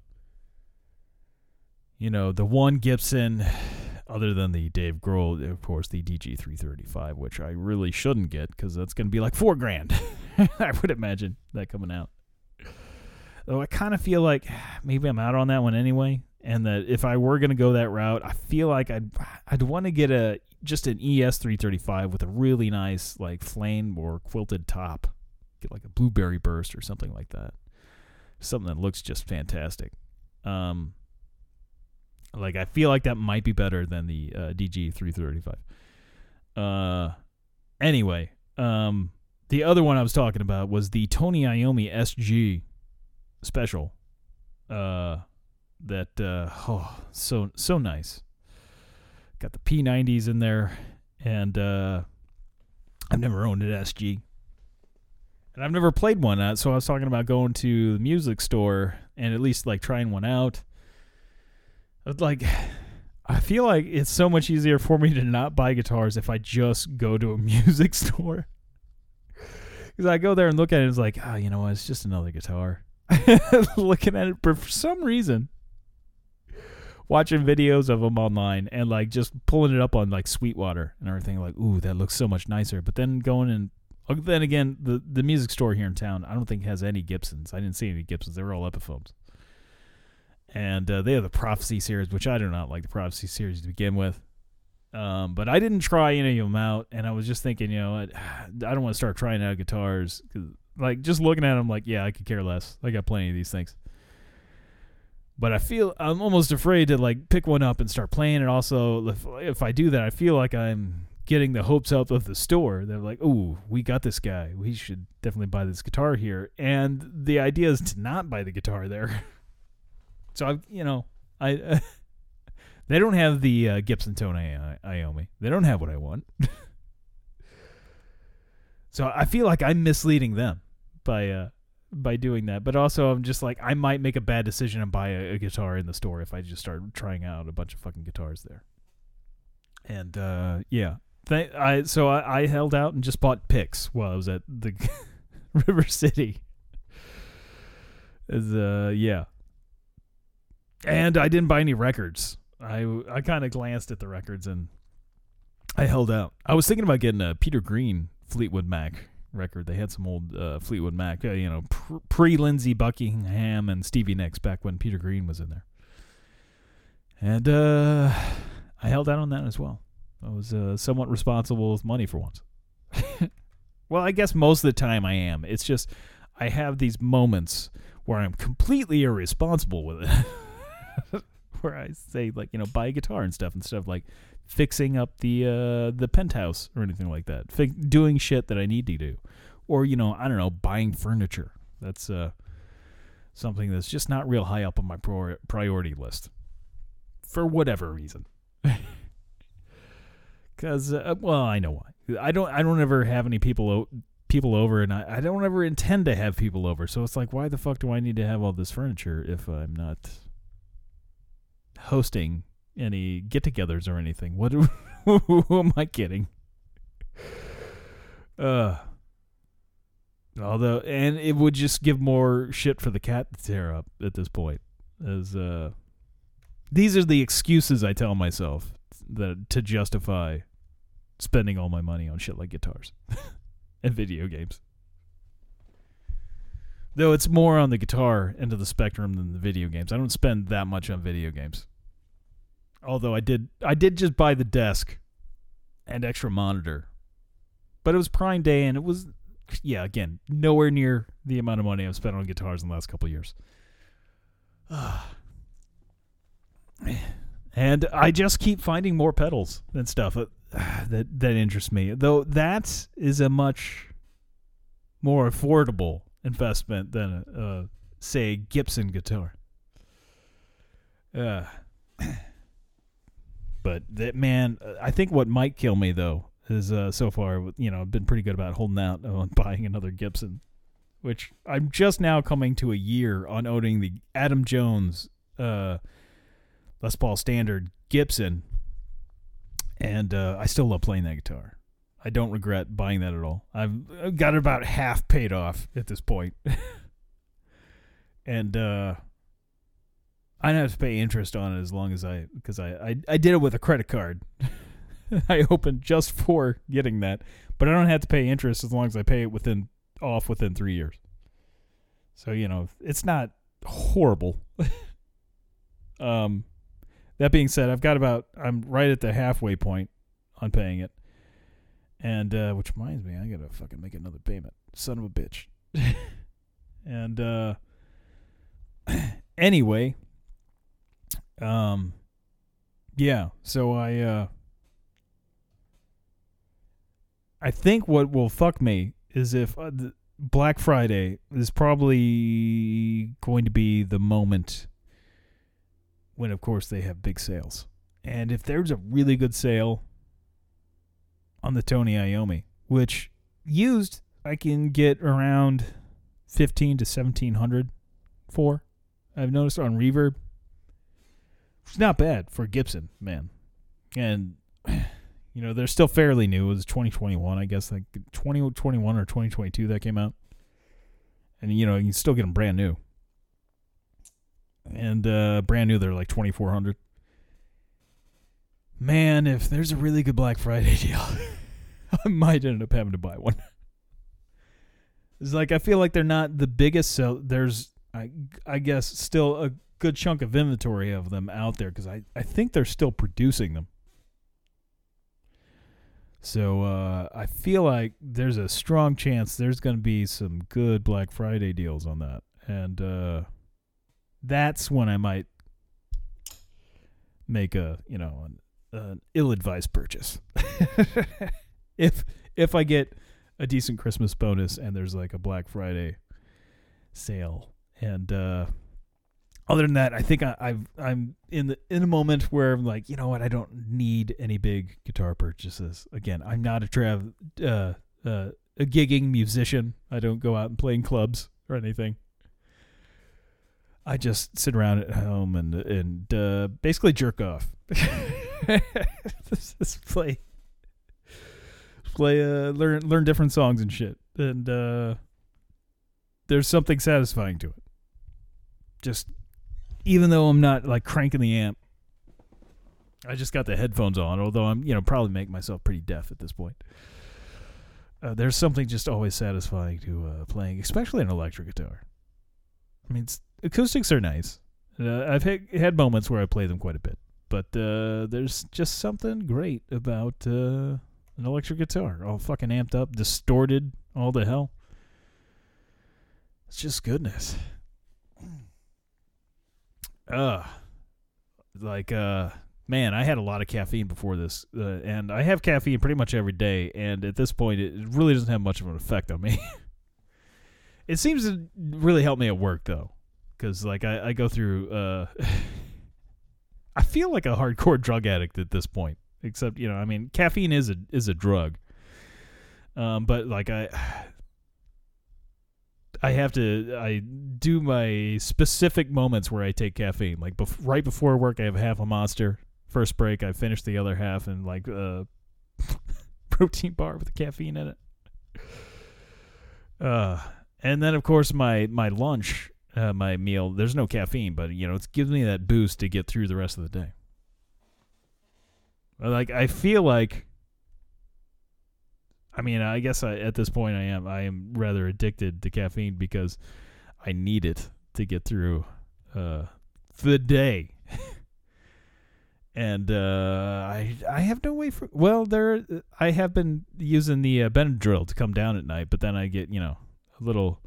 you know the one Gibson other than the Dave Grohl of course the DG335 which I really shouldn't get cuz that's going to be like 4 grand. I would imagine that coming out. Though I kind of feel like maybe I'm out on that one anyway and that if I were going to go that route, I feel like I'd I'd want to get a just an ES 335 with a really nice like flame or quilted top. Get like a blueberry burst or something like that. Something that looks just fantastic. Um like I feel like that might be better than the uh, DG 335. Uh anyway, um the other one I was talking about was the Tony Iommi SG special. Uh that uh oh so so nice got the p90s in there and uh i've never owned an sg and i've never played one uh, so i was talking about going to the music store and at least like trying one out. I'd like i feel like it's so much easier for me to not buy guitars if i just go to a music store. Because i go there and look at it and it's like oh you know what? It's just another guitar. Looking at it but for some reason watching videos of them online and like just pulling it up on like Sweetwater and everything. Like, ooh, that looks so much nicer. But then going and uh, then again, the the music store here in town, I don't think has any Gibsons. I didn't see any Gibsons. They were all Epiphones. And uh, they have the Prophecy series, which I do not like the Prophecy series to begin with. Um, but I didn't try any of them out, and I was just thinking, you know, I, I don't want to start trying out guitars. Cause, like just looking at them, like, yeah, I could care less. I got plenty of these things but I feel I'm almost afraid to like pick one up and start playing it. Also, if, if I do that, I feel like I'm getting the hopes up of the store. They're like, "Oh, we got this guy. We should definitely buy this guitar here." And the idea is to not buy the guitar there. so I, you know, I uh, they don't have the uh, Gibson tone I, Iommi. They don't have what I want. so I feel like I'm misleading them by uh, by doing that. But also, I'm just like, I might make a bad decision and buy a, a guitar in the store if I just start trying out a bunch of fucking guitars there. And uh, yeah, Th- I so I, I held out and just bought picks while I was at the River City. As, uh, yeah, and I didn't buy any records. I I kind of glanced at the records and I held out. I was thinking about getting a Peter Green Fleetwood Mac record. They had some old uh, Fleetwood Mac, uh, you know, pre Lindsey Buckingham and Stevie Nicks back when Peter Green was in there. And uh, I held out on that as well. I was uh, somewhat responsible with money for once. well, I guess most of the time I am. It's just I have these moments where I'm completely irresponsible with it. where I say like, you know, buy a guitar and stuff and stuff like fixing up the uh the penthouse or anything like that. Doing shit that I need to do. Or, you know, I don't know, buying furniture. That's uh something that's just not real high up on my prior- priority list for whatever reason. Cuz uh, well, I know why. I don't I don't ever have any people o- people over and I, I don't ever intend to have people over. So it's like why the fuck do I need to have all this furniture if I'm not hosting any get-togethers or anything? What who am I kidding? Uh although and it would just give more shit for the cat to tear up at this point. As uh these are the excuses I tell myself that to justify spending all my money on shit like guitars and video games. Though it's more on the guitar end of the spectrum than the video games. I don't spend that much on video games. Although I did I did just buy the desk and extra monitor. But it was Prime Day and it was yeah, again, nowhere near the amount of money I've spent on guitars in the last couple years. and I just keep finding more pedals and stuff uh, that that interest me. Though that is a much more affordable investment than a, uh, say Gibson guitar. Uh, but that man, uh, I think what might kill me though is uh, so far, you know, I've been pretty good about holding out on buying another Gibson, which I'm just now coming to a year on owning the Adam Jones uh, Les Paul Standard Gibson, and uh, I still love playing that guitar. I don't regret buying that at all. I've, I've got it about half paid off at this point. and uh, I don't have to pay interest on it as long as I because I, I I did it with a credit card. I opened just for getting that, but I don't have to pay interest as long as I pay it within off within three years. So you know it's not horrible. um, that being said, I've got about I'm right at the halfway point on paying it, and uh, which reminds me, I gotta fucking make another payment. Son of a bitch. and uh, anyway, um, yeah. So I uh, I think what will fuck me is if uh, Black Friday is probably going to be the moment when, of course, they have big sales. And if there's a really good sale on the Tony Iommi, which used I can get around fifteen to seventeen hundred for. I've noticed on Reverb. It's not bad for Gibson, man. And you know, they're still fairly new. It was 2021, I guess, like 2021 or 2022 that came out. And you know, you can still get them brand new. And uh brand new they're like 2400. Man, if there's a really good Black Friday deal, I might end up having to buy one. It's like I feel like they're not the biggest sell. There's I I guess still a good chunk of inventory of them out there because I I think they're still producing them. So uh, I feel like there's a strong chance there's going to be some good Black Friday deals on that, and uh, that's when I might make a you know an, an ill-advised purchase. if if I get a decent Christmas bonus and there's like a Black Friday sale, and uh, other than that, I think I, I've I'm in the in a moment where I'm like, you know what, I don't need any big guitar purchases. Again, I'm not a trav uh, uh, a gigging musician. I don't go out and play in clubs or anything. I just sit around at home and and uh, basically jerk off. just play play uh learn learn different songs and shit. And uh there's something satisfying to it. Just even though I'm not like cranking the amp. I just got the headphones on, although I'm, you know, probably make myself pretty deaf at this point. uh, there's something just always satisfying to uh, playing, especially an electric guitar. I mean, acoustics are nice. Uh, I've had, had moments where I play them quite a bit, but uh, there's just something great about uh, an electric guitar, all fucking amped up, distorted, all the hell. It's just goodness. Uh, like uh man, I had a lot of caffeine before this, uh, and I have caffeine pretty much every day. And at this point, it really doesn't have much of an effect on me. it seems to really help me at work though, because like I, I go through. Uh, I feel like a hardcore drug addict at this point. Except you know, I mean, caffeine is a is a drug. Um, but like I. I have to. I do my specific moments where I take caffeine. Like bef- right before work, I have half a monster first break I finish the other half and like a protein bar with the caffeine in it. Uh and then of course my my lunch, uh, my meal, there's no caffeine, but you know, it gives me that boost to get through the rest of the day. Like I feel like I mean, I guess I, at this point I am I am rather addicted to caffeine because I need it to get through uh the day. And uh, I I have no way for well there I have been using the uh, Benadryl to come down at night, but then I get you know a little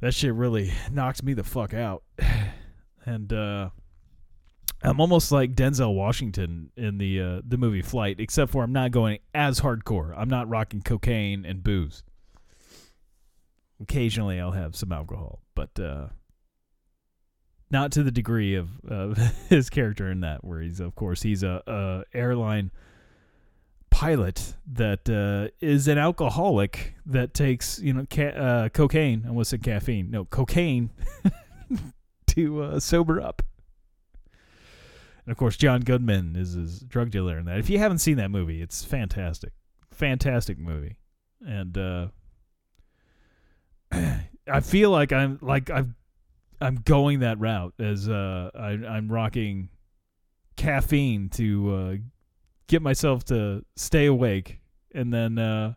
that shit really knocks me the fuck out, and uh, I'm almost like Denzel Washington in the uh, the movie Flight, except for I'm not going as hardcore. I'm not rocking cocaine and booze. Occasionally, I'll have some alcohol, but uh, not to the degree of uh, his character in that, where he's of course he's a, a airline pilot that uh, is an alcoholic that takes you know ca- uh, cocaine. I almost said caffeine. No, cocaine to uh, sober up. And of course, John Goodman is his drug dealer in that. If you haven't seen that movie, it's fantastic, fantastic movie, and uh, I feel like I'm like I've I'm going that route as uh, I, I'm rocking caffeine to uh, get myself to stay awake, and then uh,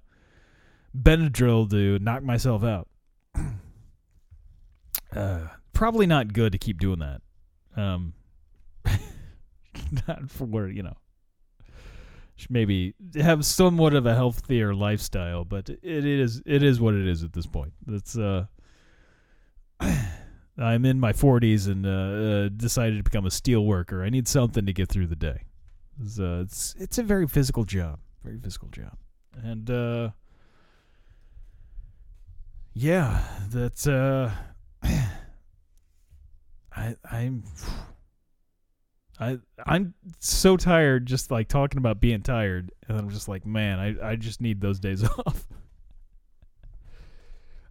Benadryl to knock myself out. uh, probably not good to keep doing that. Um, not for you know. Maybe have somewhat of a healthier lifestyle, but it is it is what it is at this point. It's uh. I'm in my 40s and uh, uh, decided to become a steel worker. I need something to get through the day. It's uh, it's, it's a very physical job, very physical job, and uh, yeah, that's uh, I I'm I I'm so tired just like talking about being tired, and I'm just like, man, I I just need those days off.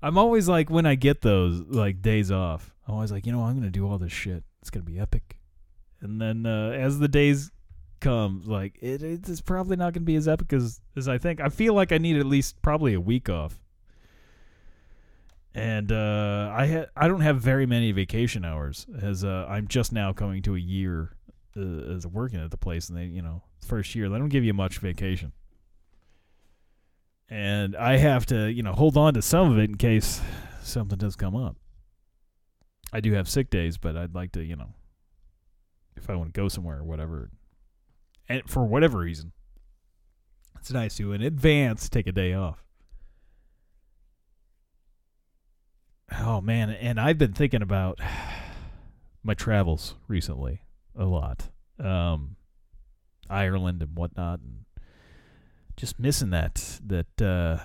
I'm always like when I get those like days off, I'm always like, you know, I'm gonna do all this shit. It's gonna be epic. And then uh, as the days come, like it, it's probably not gonna be as epic as as I think. I feel like I need at least probably a week off. And uh, I ha- I don't have very many vacation hours as uh, I'm just now coming to a year uh, as working at the place, and they you know first year they don't give you much vacation and I have to, you know, hold on to some of it in case something does come up. I do have sick days, but I'd like to, you know, if I want to go somewhere or whatever, and for whatever reason, it's nice to in advance take a day off. Oh man, and I've been thinking about my travels recently a lot, um, Ireland and whatnot, and just missing that that uh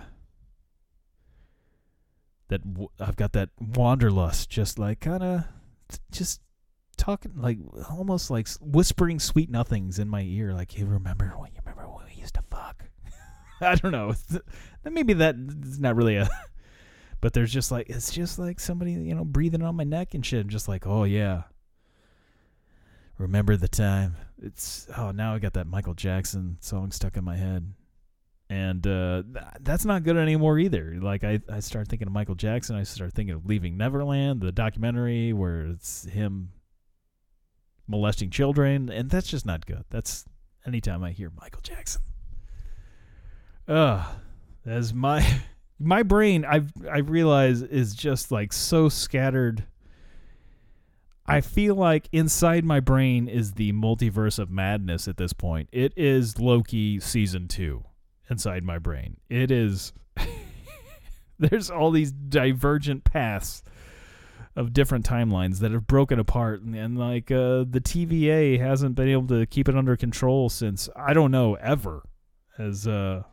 that w- I've got that wanderlust just like kind of just talking like almost like whispering sweet nothings in my ear like hey remember when you remember when we used to fuck? I don't know. Maybe that is not really a but there's just like it's just like somebody you know breathing on my neck and shit just like oh yeah remember the time it's oh now I got that Michael Jackson song stuck in my head and uh, th- that's not good anymore either. Like I, I start thinking of Michael Jackson. I start thinking of Leaving Neverland, the documentary where it's him molesting children, and that's just not good. That's anytime I hear Michael Jackson. Uh as my my brain I've I realize is just like so scattered. I feel like inside my brain is the multiverse of madness at this point. It is Loki season 2 inside my brain. It is there's all these divergent paths of different timelines that have broken apart and, and like uh, the TVA hasn't been able to keep it under control since I don't know ever as uh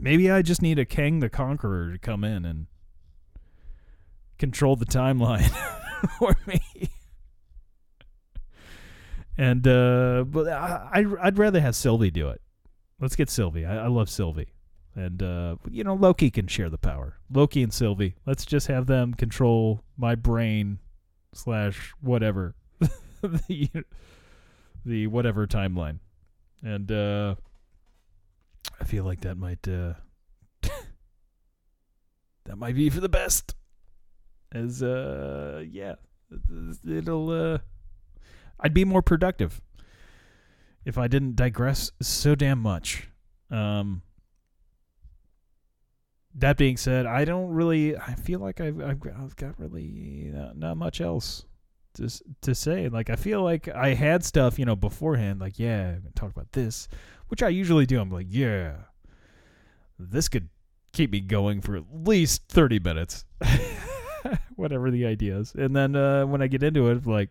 maybe I just need a Kang the Conqueror to come in and control the timeline for me. And uh but I I'd rather have Sylvie do it. Let's get Sylvie. I, I love Sylvie. And uh you know Loki can share the power. Loki and Sylvie. Let's just have them control my brain slash whatever the the whatever timeline. And uh I feel like that might uh that might be for the best. As uh yeah, it'll uh I'd be more productive if I didn't digress so damn much. Um that being said, I don't really. I feel like I've I've got, I've got really not, not much else to to say. Like I feel like I had stuff you know beforehand. Like yeah, I'm talk about this, which I usually do. I'm like yeah, this could keep me going for at least thirty minutes, whatever the idea is. And then uh, when I get into it, like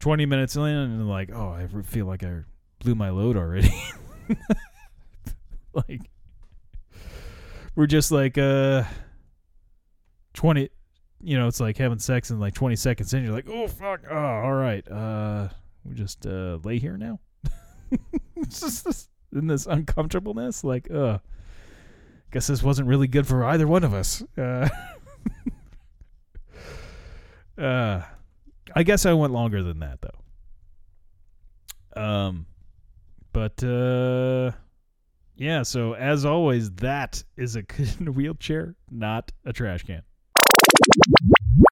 twenty minutes in, and like oh, I feel like I blew my load already. like we're just like uh 20 you know it's like having sex in like 20 seconds in you're like oh fuck oh all right uh we just uh lay here now just this- in this uncomfortableness like uh guess this wasn't really good for either one of us uh uh i guess i went longer than that though um but uh yeah, so as always, that is a wheelchair, not a trash can.